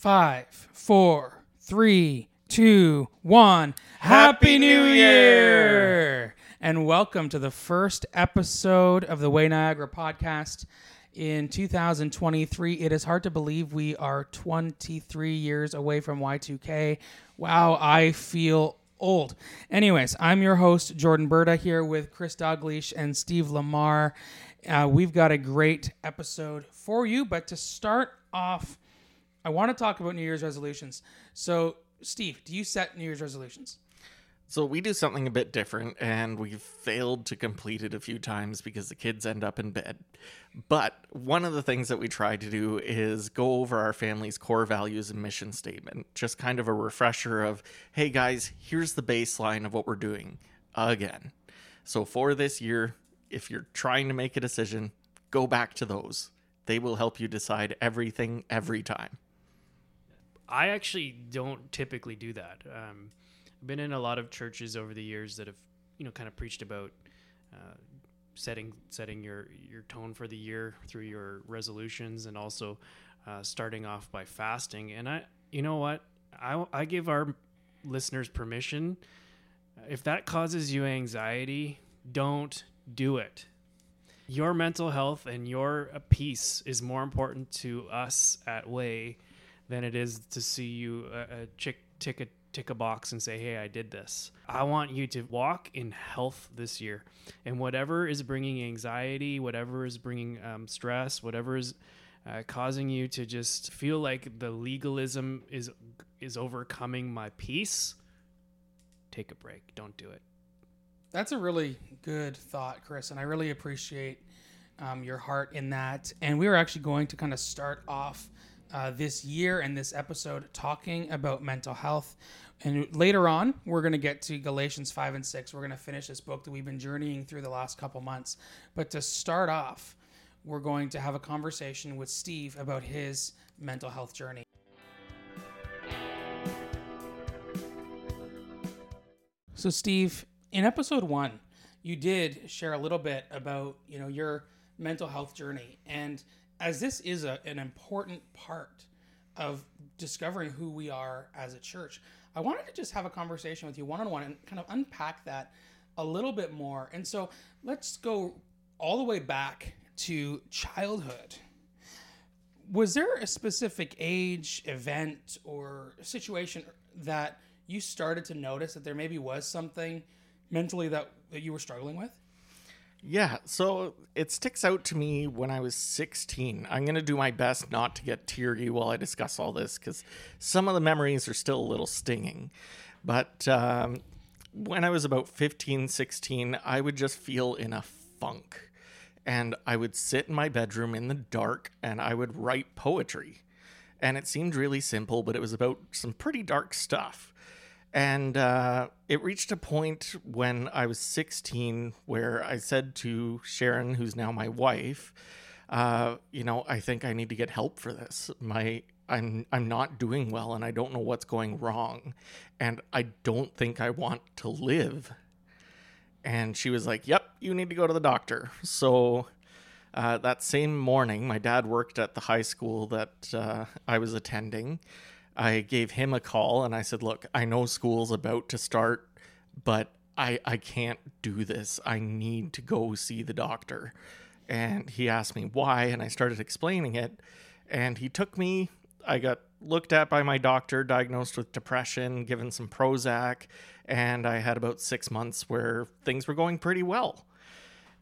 Five, four, three, two, one. Happy New Year! And welcome to the first episode of the Way Niagara podcast in 2023. It is hard to believe we are 23 years away from Y2K. Wow, I feel old. Anyways, I'm your host, Jordan Berta, here with Chris Dougleash and Steve Lamar. Uh, we've got a great episode for you, but to start off, I want to talk about New Year's resolutions. So, Steve, do you set New Year's resolutions? So we do something a bit different, and we've failed to complete it a few times because the kids end up in bed. But one of the things that we try to do is go over our family's core values and mission statement. Just kind of a refresher of, hey guys, here's the baseline of what we're doing again. So for this year, if you're trying to make a decision, go back to those. They will help you decide everything every time. I actually don't typically do that. Um, I've been in a lot of churches over the years that have, you know, kind of preached about uh, setting setting your your tone for the year through your resolutions, and also uh, starting off by fasting. And I, you know what, I I give our listeners permission. If that causes you anxiety, don't do it. Your mental health and your peace is more important to us at Way than it is to see you uh, uh, chick, tick a tick a box and say, "Hey, I did this." I want you to walk in health this year, and whatever is bringing anxiety, whatever is bringing um, stress, whatever is uh, causing you to just feel like the legalism is is overcoming my peace, take a break. Don't do it. That's a really good thought, Chris, and I really appreciate um, your heart in that. And we are actually going to kind of start off uh, this year and this episode talking about mental health. And later on, we're going to get to Galatians 5 and 6. We're going to finish this book that we've been journeying through the last couple months. But to start off, we're going to have a conversation with Steve about his mental health journey. So, Steve, in episode one, you did share a little bit about you know your mental health journey, and as this is a, an important part of discovering who we are as a church, I wanted to just have a conversation with you one on one and kind of unpack that a little bit more. And so let's go all the way back to childhood. Was there a specific age, event, or situation that you started to notice that there maybe was something mentally that, that you were struggling with? Yeah, so it sticks out to me when I was 16. I'm going to do my best not to get teary while I discuss all this because some of the memories are still a little stinging. But um, when I was about 15, 16, I would just feel in a funk. And I would sit in my bedroom in the dark and I would write poetry. And it seemed really simple, but it was about some pretty dark stuff. And uh, it reached a point when I was 16 where I said to Sharon, who's now my wife, uh, you know, I think I need to get help for this. My I'm I'm not doing well and I don't know what's going wrong and I don't think I want to live. And she was like, "Yep, you need to go to the doctor." So uh, that same morning, my dad worked at the high school that uh, I was attending. I gave him a call and I said, Look, I know school's about to start, but I, I can't do this. I need to go see the doctor. And he asked me why, and I started explaining it. And he took me, I got looked at by my doctor, diagnosed with depression, given some Prozac, and I had about six months where things were going pretty well.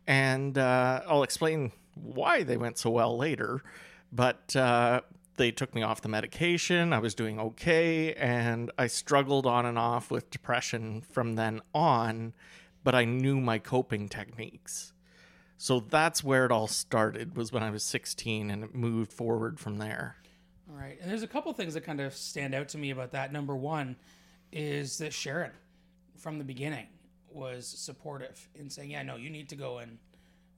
And uh, I'll explain why they went so well later. But uh, they took me off the medication. I was doing okay, and I struggled on and off with depression from then on, but I knew my coping techniques. So that's where it all started was when I was 16 and it moved forward from there. All right. And there's a couple things that kind of stand out to me about that. Number 1 is that Sharon from the beginning was supportive in saying, "Yeah, no, you need to go and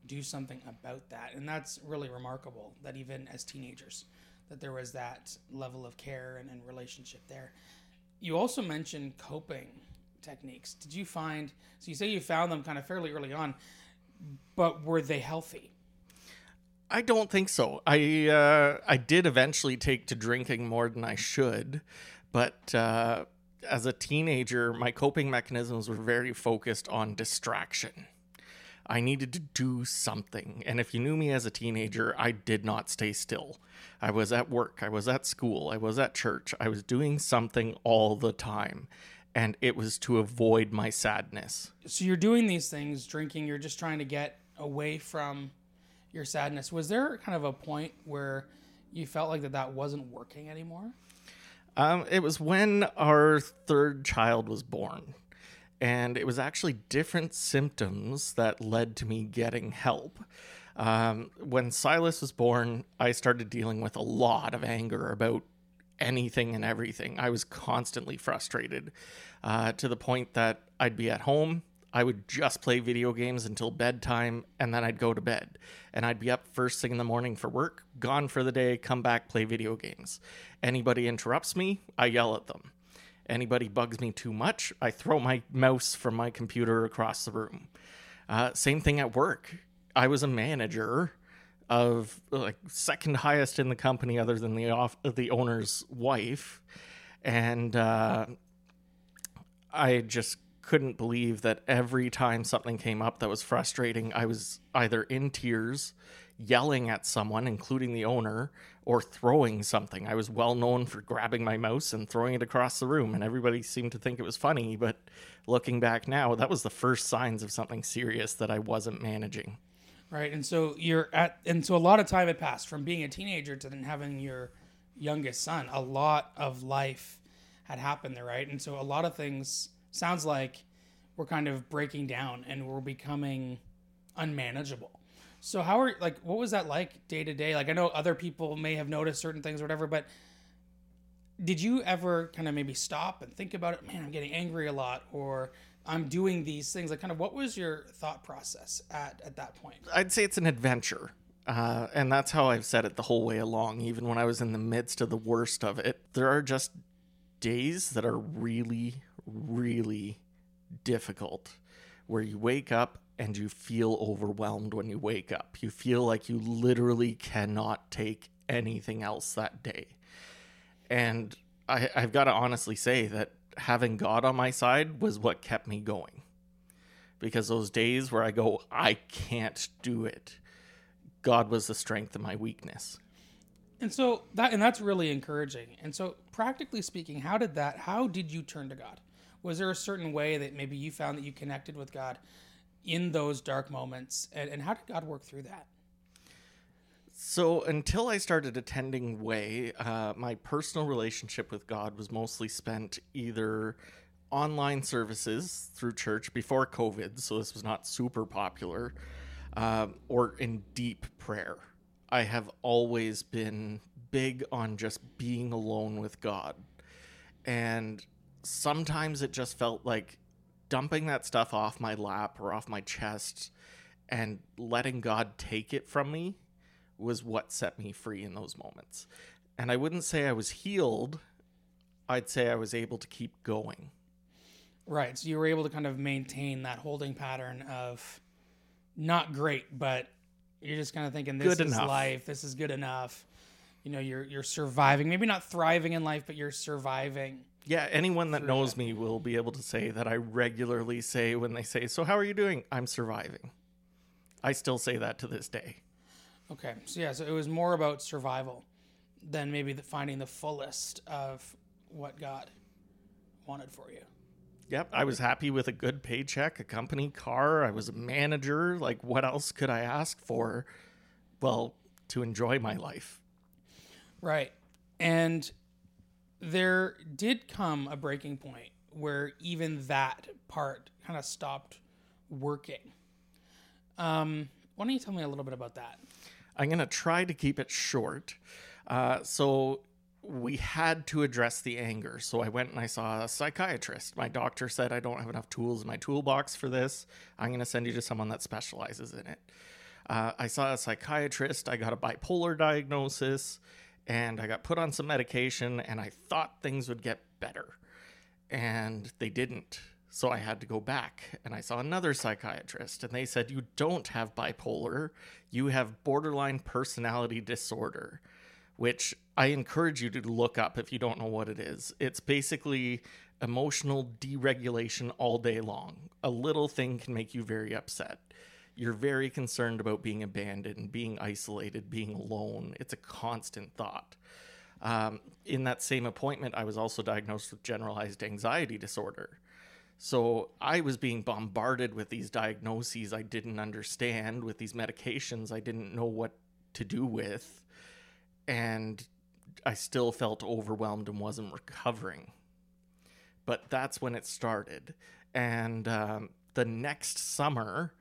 do something about that." And that's really remarkable that even as teenagers that there was that level of care and, and relationship there. You also mentioned coping techniques. Did you find, so you say you found them kind of fairly early on, but were they healthy? I don't think so. I uh, I did eventually take to drinking more than I should, but uh, as a teenager, my coping mechanisms were very focused on distraction. I needed to do something, and if you knew me as a teenager, I did not stay still. I was at work, I was at school, I was at church, I was doing something all the time, and it was to avoid my sadness. So you're doing these things, drinking. You're just trying to get away from your sadness. Was there kind of a point where you felt like that that wasn't working anymore? Um, it was when our third child was born. And it was actually different symptoms that led to me getting help. Um, when Silas was born, I started dealing with a lot of anger about anything and everything. I was constantly frustrated uh, to the point that I'd be at home. I would just play video games until bedtime and then I'd go to bed. And I'd be up first thing in the morning for work, gone for the day, come back, play video games. Anybody interrupts me, I yell at them. Anybody bugs me too much, I throw my mouse from my computer across the room. Uh, same thing at work. I was a manager of like second highest in the company other than the off the owner's wife and uh, i just couldn't believe that every time something came up that was frustrating i was either in tears yelling at someone including the owner or throwing something i was well known for grabbing my mouse and throwing it across the room and everybody seemed to think it was funny but looking back now that was the first signs of something serious that i wasn't managing Right. And so you're at, and so a lot of time had passed from being a teenager to then having your youngest son. A lot of life had happened there, right? And so a lot of things sounds like we're kind of breaking down and we're becoming unmanageable. So how are like what was that like day to day? Like I know other people may have noticed certain things or whatever, but did you ever kind of maybe stop and think about it? Man, I'm getting angry a lot, or I'm doing these things. Like, kind of, what was your thought process at at that point? I'd say it's an adventure. Uh, and that's how I've said it the whole way along, even when I was in the midst of the worst of it. There are just days that are really, really difficult where you wake up and you feel overwhelmed when you wake up. You feel like you literally cannot take anything else that day. And I, I've got to honestly say that having God on my side was what kept me going. Because those days where I go, I can't do it, God was the strength of my weakness. And so that and that's really encouraging. And so practically speaking, how did that how did you turn to God? Was there a certain way that maybe you found that you connected with God in those dark moments? And, and how did God work through that? So until I started attending Way, uh, my personal relationship with God was mostly spent either online services through church before COVID, so this was not super popular, um, or in deep prayer. I have always been big on just being alone with God. And sometimes it just felt like dumping that stuff off my lap or off my chest and letting God take it from me was what set me free in those moments. And I wouldn't say I was healed, I'd say I was able to keep going. Right. So you were able to kind of maintain that holding pattern of not great, but you're just kind of thinking this Good is enough. life. This is good enough. You know, you're you're surviving. Maybe not thriving in life, but you're surviving. Yeah, anyone that knows me will be able to say that I regularly say when they say, So, how are you doing? I'm surviving. I still say that to this day. Okay. So yeah, so it was more about survival than maybe the, finding the fullest of what God wanted for you. Yep, I was happy with a good paycheck, a company car. I was a manager. Like, what else could I ask for? Well, to enjoy my life. Right. And there did come a breaking point where even that part kind of stopped working. Um, why don't you tell me a little bit about that? I'm going to try to keep it short. Uh, so, we had to address the anger. So, I went and I saw a psychiatrist. My doctor said, I don't have enough tools in my toolbox for this. I'm going to send you to someone that specializes in it. Uh, I saw a psychiatrist. I got a bipolar diagnosis and I got put on some medication, and I thought things would get better. And they didn't. So I had to go back and I saw another psychiatrist, and they said, You don't have bipolar, you have borderline personality disorder, which I encourage you to look up if you don't know what it is. It's basically emotional deregulation all day long. A little thing can make you very upset. You're very concerned about being abandoned, being isolated, being alone. It's a constant thought. Um, in that same appointment, I was also diagnosed with generalized anxiety disorder. So I was being bombarded with these diagnoses I didn't understand, with these medications I didn't know what to do with. And I still felt overwhelmed and wasn't recovering. But that's when it started. And um, the next summer,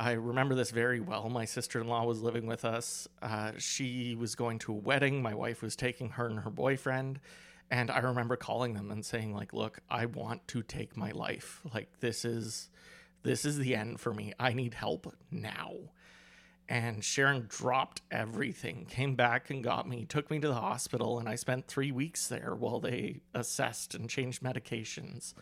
I remember this very well. My sister in law was living with us. Uh, she was going to a wedding. My wife was taking her and her boyfriend and i remember calling them and saying like look i want to take my life like this is this is the end for me i need help now and sharon dropped everything came back and got me took me to the hospital and i spent three weeks there while they assessed and changed medications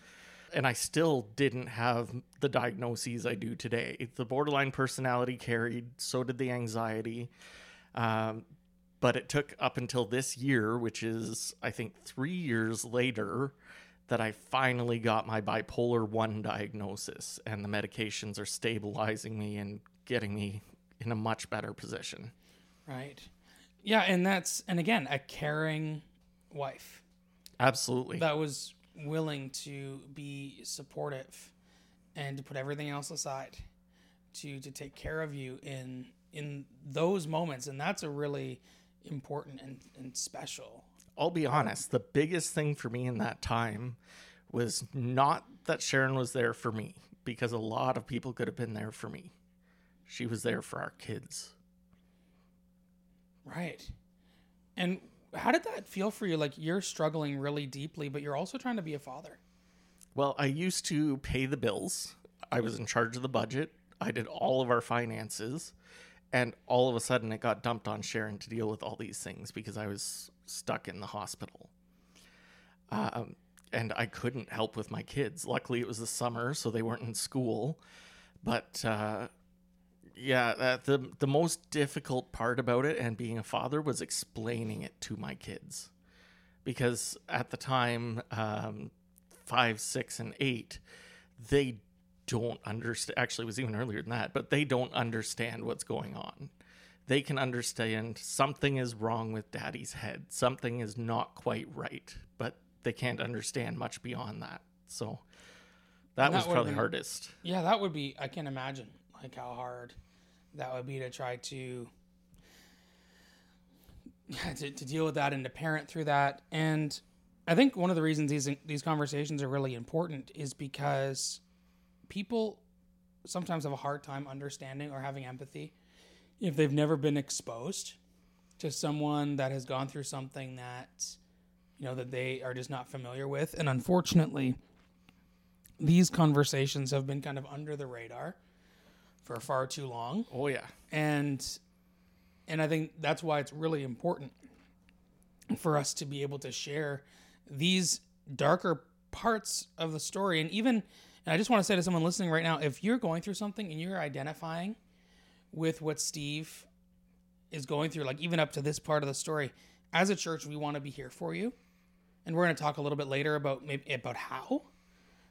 and i still didn't have the diagnoses i do today the borderline personality carried so did the anxiety um, but it took up until this year, which is, I think, three years later, that I finally got my bipolar 1 diagnosis, and the medications are stabilizing me and getting me in a much better position. Right. Yeah, and that's, and again, a caring wife Absolutely. that was willing to be supportive and to put everything else aside to to take care of you in in those moments and that's a really important and, and special I'll be honest, the biggest thing for me in that time was not that Sharon was there for me, because a lot of people could have been there for me. She was there for our kids. right and how did that feel for you like you're struggling really deeply but you're also trying to be a father Well, I used to pay the bills. I was in charge of the budget. I did all of our finances. And all of a sudden, it got dumped on Sharon to deal with all these things because I was stuck in the hospital. Um, and I couldn't help with my kids. Luckily, it was the summer, so they weren't in school. But uh, yeah, uh, the the most difficult part about it and being a father was explaining it to my kids, because at the time, um, five, six, and eight, they don't understand. Actually, it was even earlier than that, but they don't understand what's going on. They can understand something is wrong with daddy's head, something is not quite right, but they can't understand much beyond that. So that, that was probably been- hardest. Yeah, that would be. I can imagine like how hard that would be to try to to, to deal with that and to parent through that. And I think one of the reasons these these conversations are really important is because people sometimes have a hard time understanding or having empathy if they've never been exposed to someone that has gone through something that you know that they are just not familiar with and unfortunately these conversations have been kind of under the radar for far too long. Oh yeah. and and I think that's why it's really important for us to be able to share these darker parts of the story. And even and I just want to say to someone listening right now if you're going through something and you're identifying with what Steve is going through like even up to this part of the story as a church we want to be here for you. And we're going to talk a little bit later about maybe about how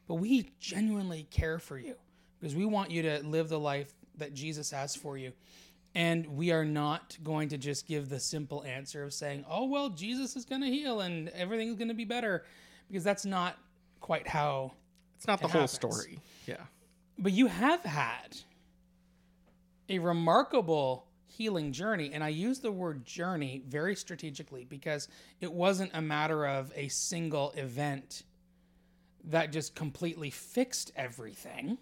but we genuinely care for you because we want you to live the life that Jesus has for you. And we are not going to just give the simple answer of saying, oh, well, Jesus is going to heal and everything's going to be better, because that's not quite how. It's not the It whole happens. story. Yeah. But you have had a remarkable healing journey. And I use the word journey very strategically because it wasn't a matter of a single event that just completely fixed everything,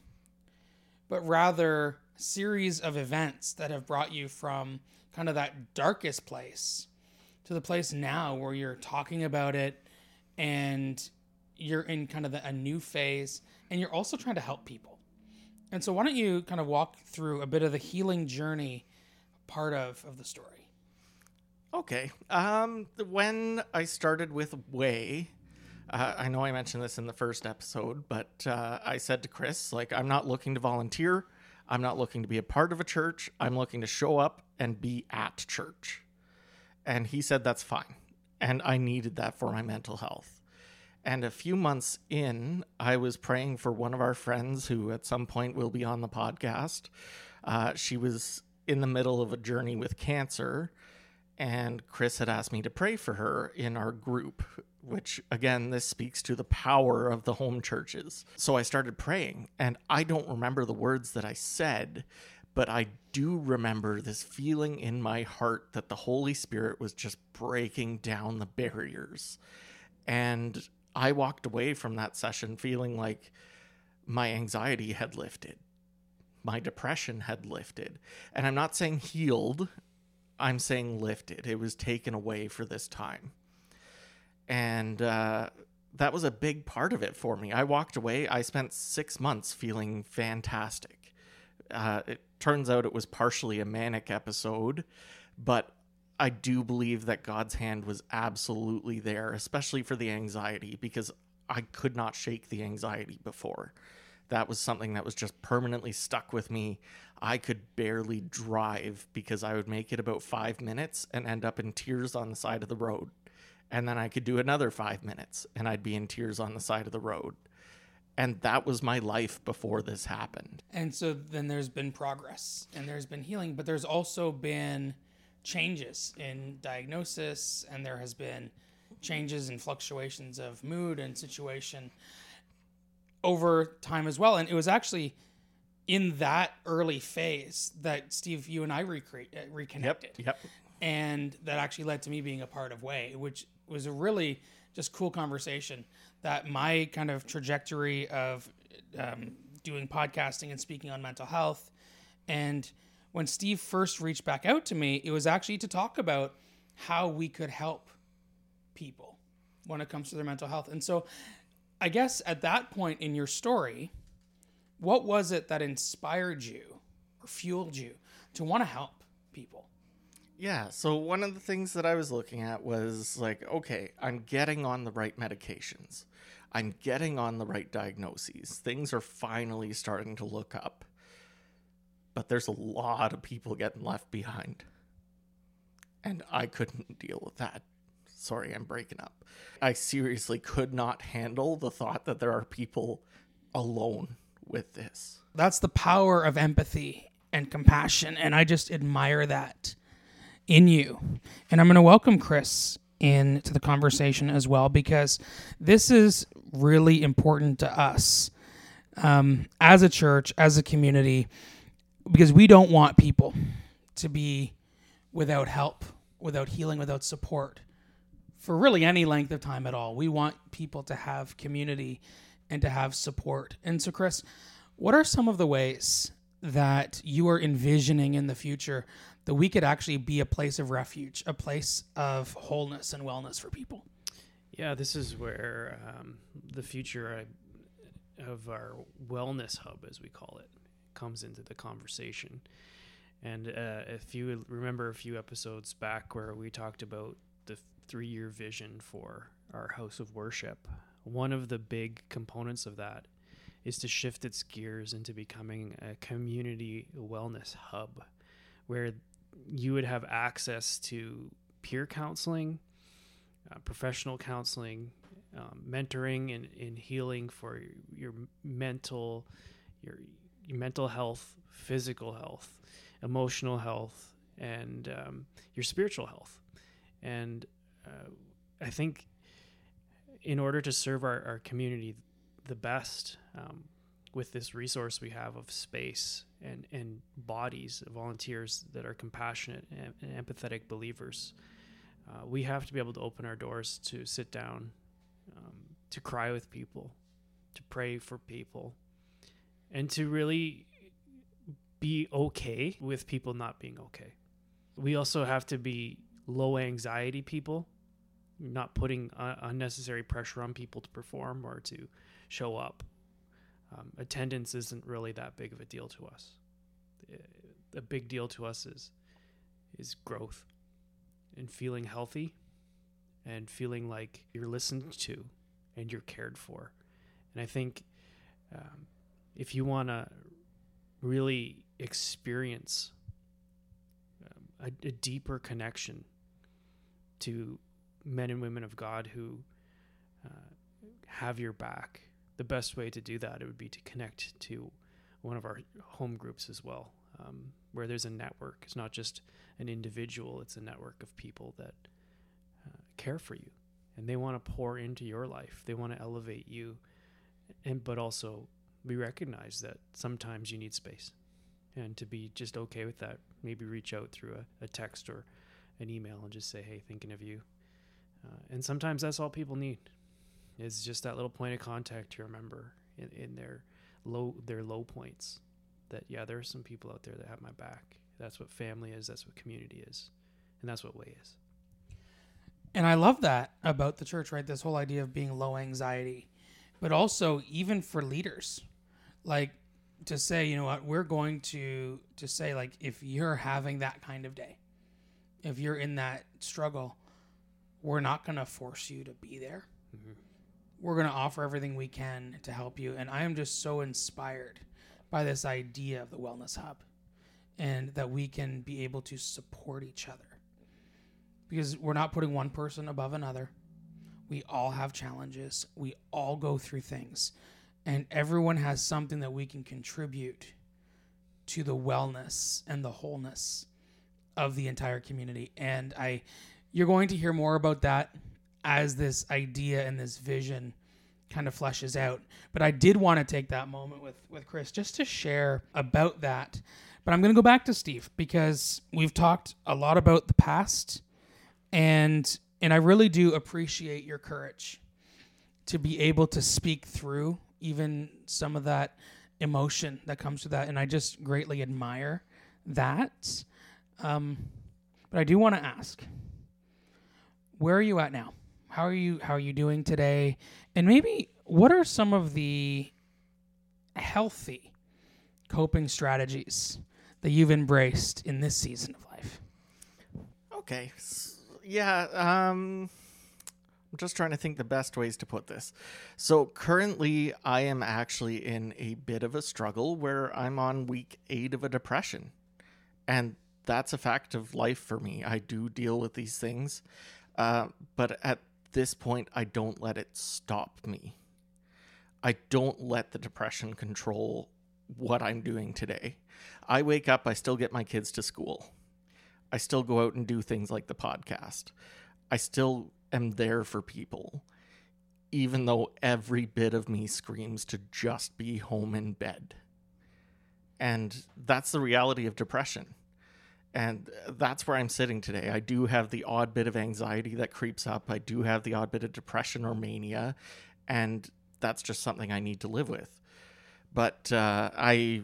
but rather series of events that have brought you from kind of that darkest place to the place now where you're talking about it and you're in kind of the, a new phase and you're also trying to help people. And so why don't you kind of walk through a bit of the healing journey part of, of the story? Okay. Um, when I started with Way, Uh, I know I mentioned this in the first episode, but uh, I said to Chris, like, I'm not looking to volunteer. I'm not looking to be a part of a church. I'm looking to show up and be at church. And he said, that's fine. And I needed that for my mental health. And a few months in, I was praying for one of our friends who at some point will be on the podcast. Uh, she was in the middle of a journey with cancer, and Chris had asked me to pray for her in our group, which again, this speaks to the power of the home churches. So I started praying, and I don't remember the words that I said, but I do remember this feeling in my heart that the Holy Spirit was just breaking down the barriers. And I walked away from that session feeling like my anxiety had lifted, my depression had lifted. And I'm not saying healed, I'm saying lifted. It was taken away for this time. And uh, that was a big part of it for me. I walked away, I spent six months feeling fantastic. Uh, it turns out it was partially a manic episode, but I do believe that God's hand was absolutely there, especially for the anxiety, because I could not shake the anxiety before. That was something that was just permanently stuck with me. I could barely drive because I would make it about five minutes and end up in tears on the side of the road. And then I could do another five minutes and I'd be in tears on the side of the road. And that was my life before this happened. And so then there's been progress and there's been healing, but there's also been changes in diagnosis and there has been changes and fluctuations of mood and situation over time as well. And it was actually in that early phase that Steve, you and I recre- uh, reconnected. Yep. Yep. And that actually led to me being a part of Way, which was a really just cool conversation that my kind of trajectory of um, doing podcasting and speaking on mental health. And when Steve first reached back out to me, it was actually to talk about how we could help people when it comes to their mental health. And so I guess at that point in your story, what was it that inspired you or fueled you to want to help people? Yeah. So one of the things that I was looking at was like, okay, I'm getting on the right medications. I'm getting on the right diagnoses. Things are finally starting to look up. But there's a lot of people getting left behind. And I couldn't deal with that. Sorry, I'm breaking up. I seriously could not handle the thought that there are people alone with this. That's the power of empathy and compassion. And I just admire that in you. And I'm going to welcome Chris into the conversation as well because this is really important to us um, as a church, as a community, because we don't want people to be without help, without healing, without support for really any length of time at all. We want people to have community and to have support. And so, Chris, what are some of the ways that you are envisioning in the future that we could actually be a place of refuge, a place of wholeness and wellness for people? Yeah, this is where um, the future of our wellness hub, as we call it, comes into the conversation. And uh, if you remember a few episodes back where we talked about the three year vision for our house of worship, one of the big components of that is to shift its gears into becoming a community wellness hub where you would have access to peer counseling, uh, professional counseling, um, mentoring and, and healing for your, your mental, your, your mental health, physical health, emotional health, and um, your spiritual health. And uh, I think in order to serve our, our community the best um, with this resource we have of space and, and bodies of volunteers that are compassionate and, and empathetic believers, uh, we have to be able to open our doors to sit down, um, to cry with people, to pray for people, and to really be okay with people not being okay. We also have to be low anxiety people not putting uh, unnecessary pressure on people to perform or to show up. Um, attendance isn't really that big of a deal to us. A big deal to us is is growth and feeling healthy and feeling like you're listened to and you're cared for. And I think um, if you want to really experience um, a, a deeper connection to men and women of God who uh, have your back, the best way to do that it would be to connect to one of our home groups as well, um, where there's a network. It's not just an individual; it's a network of people that uh, care for you, and they want to pour into your life. They want to elevate you, and but also we recognize that sometimes you need space, and to be just okay with that. Maybe reach out through a, a text or an email and just say, "Hey, thinking of you." Uh, and sometimes that's all people need. Is just that little point of contact to remember in, in their low their low points that yeah there are some people out there that have my back. That's what family is. That's what community is. And that's what way is. And I love that about the church, right? This whole idea of being low anxiety, but also even for leaders, like to say, you know what, we're going to to say like if you're having that kind of day, if you're in that struggle, we're not going to force you to be there. Mm-hmm. We're going to offer everything we can to help you. And I am just so inspired by this idea of the wellness hub and that we can be able to support each other because we're not putting one person above another. We all have challenges. We all go through things. And everyone has something that we can contribute to the wellness and the wholeness of the entire community. And I you're going to hear more about that as this idea and this vision kind of fleshes out. But I did want to take that moment with with Chris just to share about that. But I'm going to go back to Steve because we've talked a lot about the past and and I really do appreciate your courage to be able to speak through even some of that emotion that comes with that and I just greatly admire that. Um, but I do want to ask where are you at now? How are you how are you doing today? And maybe what are some of the healthy coping strategies that you've embraced in this season of life? Okay. Yeah. Um, I'm just trying to think the best ways to put this. So currently, I am actually in a bit of a struggle where I'm on week eight of a depression. And that's a fact of life for me. I do deal with these things. Uh, but at this point, I don't let it stop me. I don't let the depression control what I'm doing today. I wake up, I still get my kids to school. I still go out and do things like the podcast. I still am there for people, even though every bit of me screams to just be home in bed. And that's the reality of depression. And that's where I'm sitting today. I do have the odd bit of anxiety that creeps up. I do have the odd bit of depression or mania. And that's just something I need to live with. But uh, I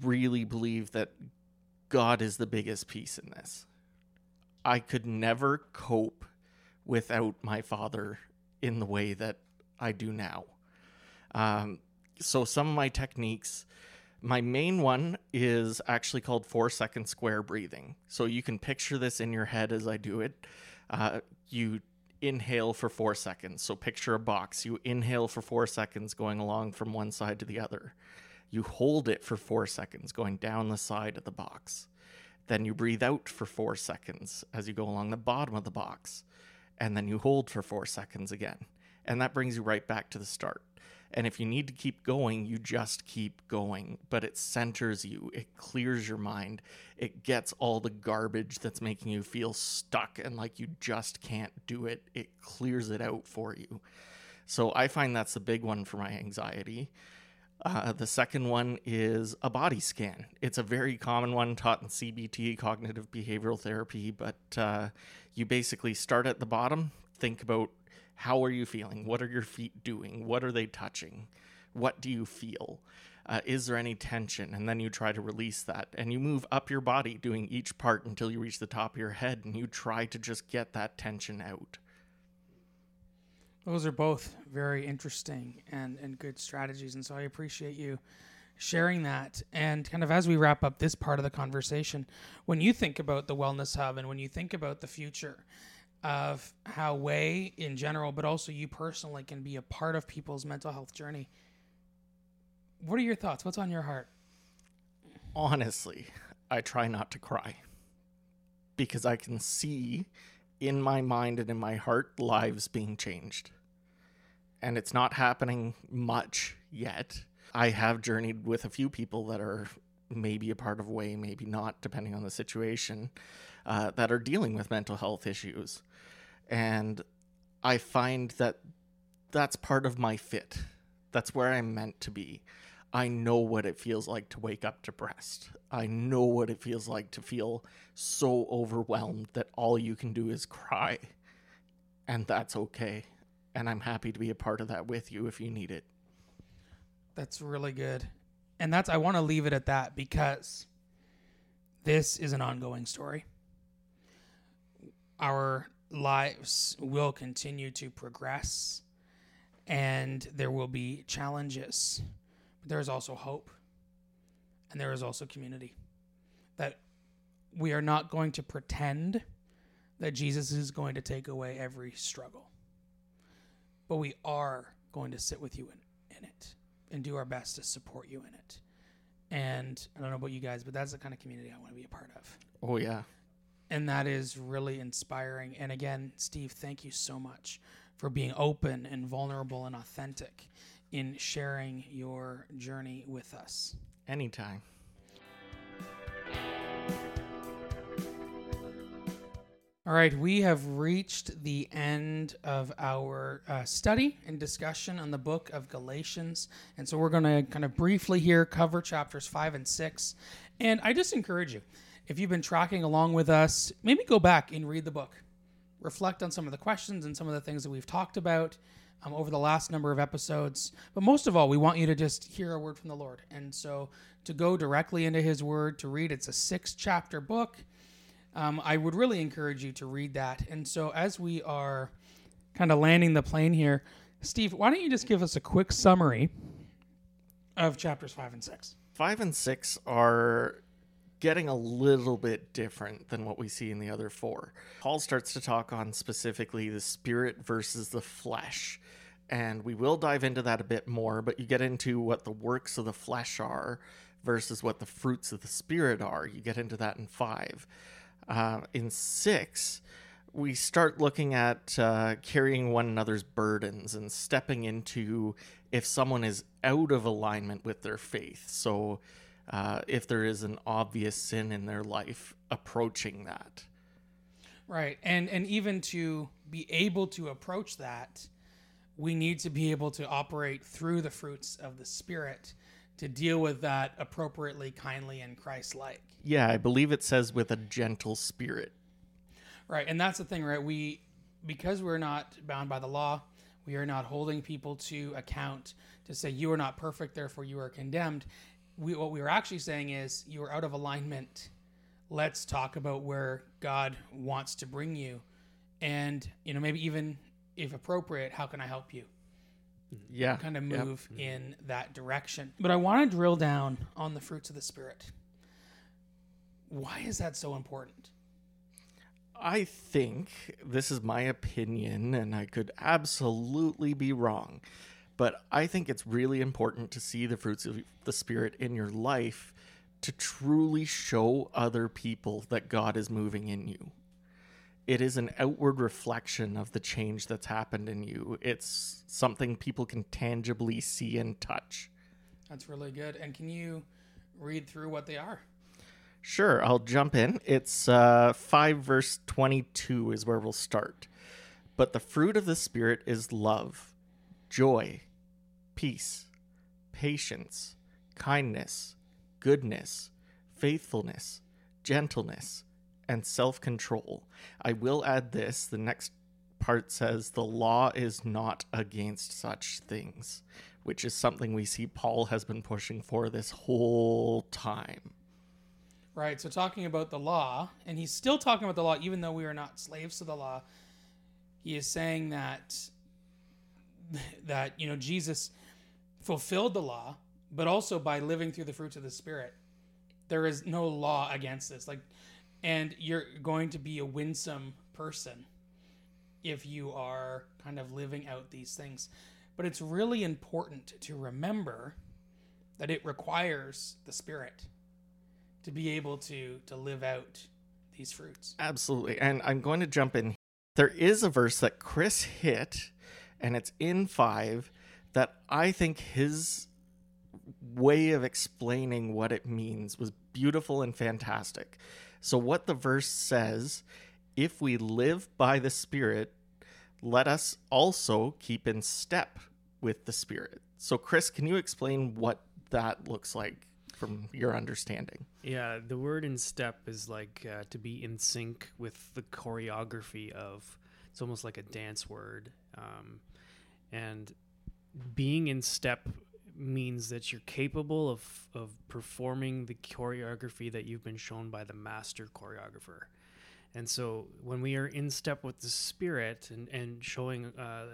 really believe that God is the biggest piece in this. I could never cope without my father in the way that I do now. Um, so, some of my techniques, my main one is actually called four second square breathing. So, you can picture this in your head as I do it. Uh, you inhale for four seconds. So, picture a box. You inhale for four seconds, going along from one side to the other. You hold it for four seconds, going down the side of the box. Then you breathe out for four seconds as you go along the bottom of the box. And then you hold for four seconds again. And that brings you right back to the start. And if you need to keep going, you just keep going. But it centers you, it clears your mind, it gets all the garbage that's making you feel stuck and like you just can't do it. It clears it out for you. So I find that's the big one for my anxiety. Uh, the second one is a body scan. It's a very common one taught in CBT, cognitive behavioral therapy, but uh, you basically start at the bottom, think about how are you feeling? What are your feet doing? What are they touching? What do you feel? Uh, is there any tension? And then you try to release that. And you move up your body, doing each part until you reach the top of your head, and you try to just get that tension out. Those are both very interesting and, and good strategies. And so I appreciate you sharing that. And kind of as we wrap up this part of the conversation, when you think about the Wellness Hub and when you think about the future, of how Way in general, but also you personally, can be a part of people's mental health journey. What are your thoughts? What's on your heart? Honestly, I try not to cry because I can see in my mind and in my heart lives being changed. And it's not happening much yet. I have journeyed with a few people that are maybe a part of way, maybe not, depending on the situation, uh, that are dealing with mental health issues. And I find that that's part of my fit. That's where I'm meant to be. I know what it feels like to wake up depressed. I know what it feels like to feel so overwhelmed that all you can do is cry. And that's okay. And I'm happy to be a part of that with you if you need it. That's really good. And that's I want to leave it at that because this is an ongoing story. Our lives will continue to progress and there will be challenges. But there is also hope and there is also community. That we are not going to pretend that Jesus is going to take away every struggle. But we are going to sit with you in, in it and do our best to support you in it. And I don't know about you guys, but that's the kind of community I want to be a part of. Oh, yeah. And that is really inspiring. And again, Steve, thank you so much for being open and vulnerable and authentic in sharing your journey with us. Anytime. All right, we have reached the end of our uh, study and discussion on the book of Galatians. And so we're going to kind of briefly here cover chapters five and six. And I just encourage you, if you've been tracking along with us, maybe go back and read the book, reflect on some of the questions and some of the things that we've talked about um, over the last number of episodes. But most of all, we want you to just hear a word from the Lord. And so to go directly into his word, to read, it's a six chapter book um, I would really encourage you to read that. And so, as we are kind of landing the plane here, Steve, why don't you just give us a quick summary of chapters five and six? Five and six are getting a little bit different than what we see in the other four. Paul starts to talk on specifically the spirit versus the flesh. And we will dive into that a bit more, but you get into what the works of the flesh are versus what the fruits of the spirit are. You get into that in five. Uh, in six, we start looking at uh, carrying one another's burdens and stepping into if someone is out of alignment with their faith. So, uh, if there is an obvious sin in their life, approaching that. Right, and and even to be able to approach that, we need to be able to operate through the fruits of the Spirit to deal with that appropriately, kindly, and Christ-like. Yeah, I believe it says with a gentle spirit. Right, and that's the thing, right? We because we're not bound by the law, we are not holding people to account to say you are not perfect, therefore you are condemned. We, what we were actually saying is you are out of alignment. Let's talk about where God wants to bring you, and you know maybe even if appropriate, how can I help you? Yeah, kind of yep. move in that direction. But I want to drill down on the fruits of the spirit. Why is that so important? I think this is my opinion, and I could absolutely be wrong, but I think it's really important to see the fruits of the Spirit in your life to truly show other people that God is moving in you. It is an outward reflection of the change that's happened in you. It's something people can tangibly see and touch. That's really good. And can you read through what they are? Sure, I'll jump in. It's uh, 5 verse 22 is where we'll start. But the fruit of the Spirit is love, joy, peace, patience, kindness, goodness, faithfulness, gentleness, and self control. I will add this the next part says, The law is not against such things, which is something we see Paul has been pushing for this whole time. Right. So talking about the law, and he's still talking about the law, even though we are not slaves to the law. He is saying that that you know Jesus fulfilled the law, but also by living through the fruits of the Spirit, there is no law against this. Like, and you're going to be a winsome person if you are kind of living out these things. But it's really important to remember that it requires the Spirit to be able to to live out these fruits. Absolutely. And I'm going to jump in. There is a verse that Chris hit, and it's in five, that I think his way of explaining what it means was beautiful and fantastic. So, what the verse says if we live by the Spirit, let us also keep in step with the Spirit. So, Chris, can you explain what that looks like from your understanding? Yeah, the word in step is like uh, to be in sync with the choreography of. It's almost like a dance word, um, and being in step means that you're capable of of performing the choreography that you've been shown by the master choreographer. And so when we are in step with the spirit and, and showing, uh,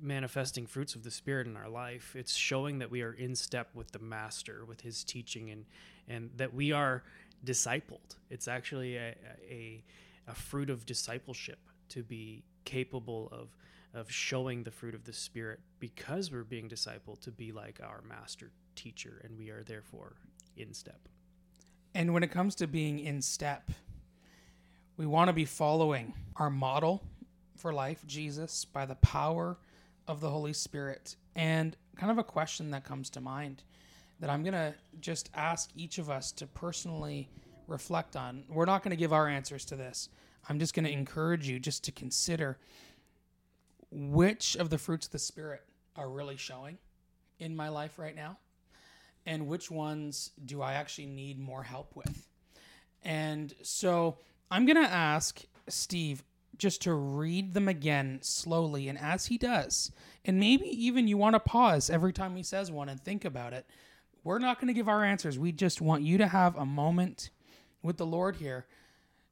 manifesting fruits of the spirit in our life, it's showing that we are in step with the master, with his teaching, and, and that we are discipled. It's actually a, a, a fruit of discipleship to be capable of, of showing the fruit of the spirit because we're being discipled to be like our master teacher, and we are therefore in step. And when it comes to being in step, we want to be following our model for life, Jesus, by the power of the Holy Spirit. And kind of a question that comes to mind that I'm going to just ask each of us to personally reflect on. We're not going to give our answers to this. I'm just going to encourage you just to consider which of the fruits of the Spirit are really showing in my life right now, and which ones do I actually need more help with. And so I'm going to ask Steve just to read them again slowly. And as he does, and maybe even you want to pause every time he says one and think about it. We're not going to give our answers. We just want you to have a moment with the Lord here,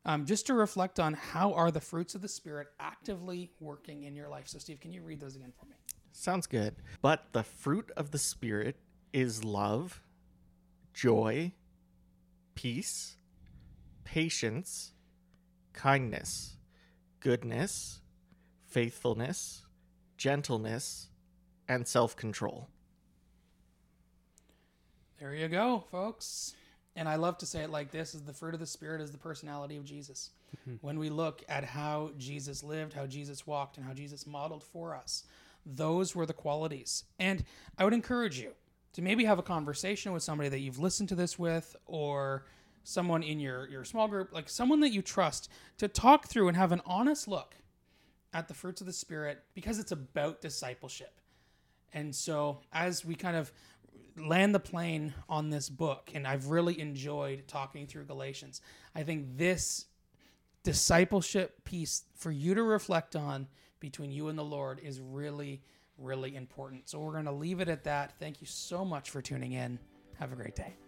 um, just to reflect on how are the fruits of the Spirit actively working in your life. So, Steve, can you read those again for me? Sounds good. But the fruit of the Spirit is love, joy, peace, patience, kindness, goodness, faithfulness, gentleness, and self control. There you go, folks. And I love to say it like this is the fruit of the spirit is the personality of Jesus. Mm-hmm. When we look at how Jesus lived, how Jesus walked, and how Jesus modeled for us, those were the qualities. And I would encourage you to maybe have a conversation with somebody that you've listened to this with or someone in your your small group, like someone that you trust to talk through and have an honest look at the fruits of the spirit because it's about discipleship. And so, as we kind of land the plane on this book, and I've really enjoyed talking through Galatians, I think this discipleship piece for you to reflect on between you and the Lord is really, really important. So, we're going to leave it at that. Thank you so much for tuning in. Have a great day.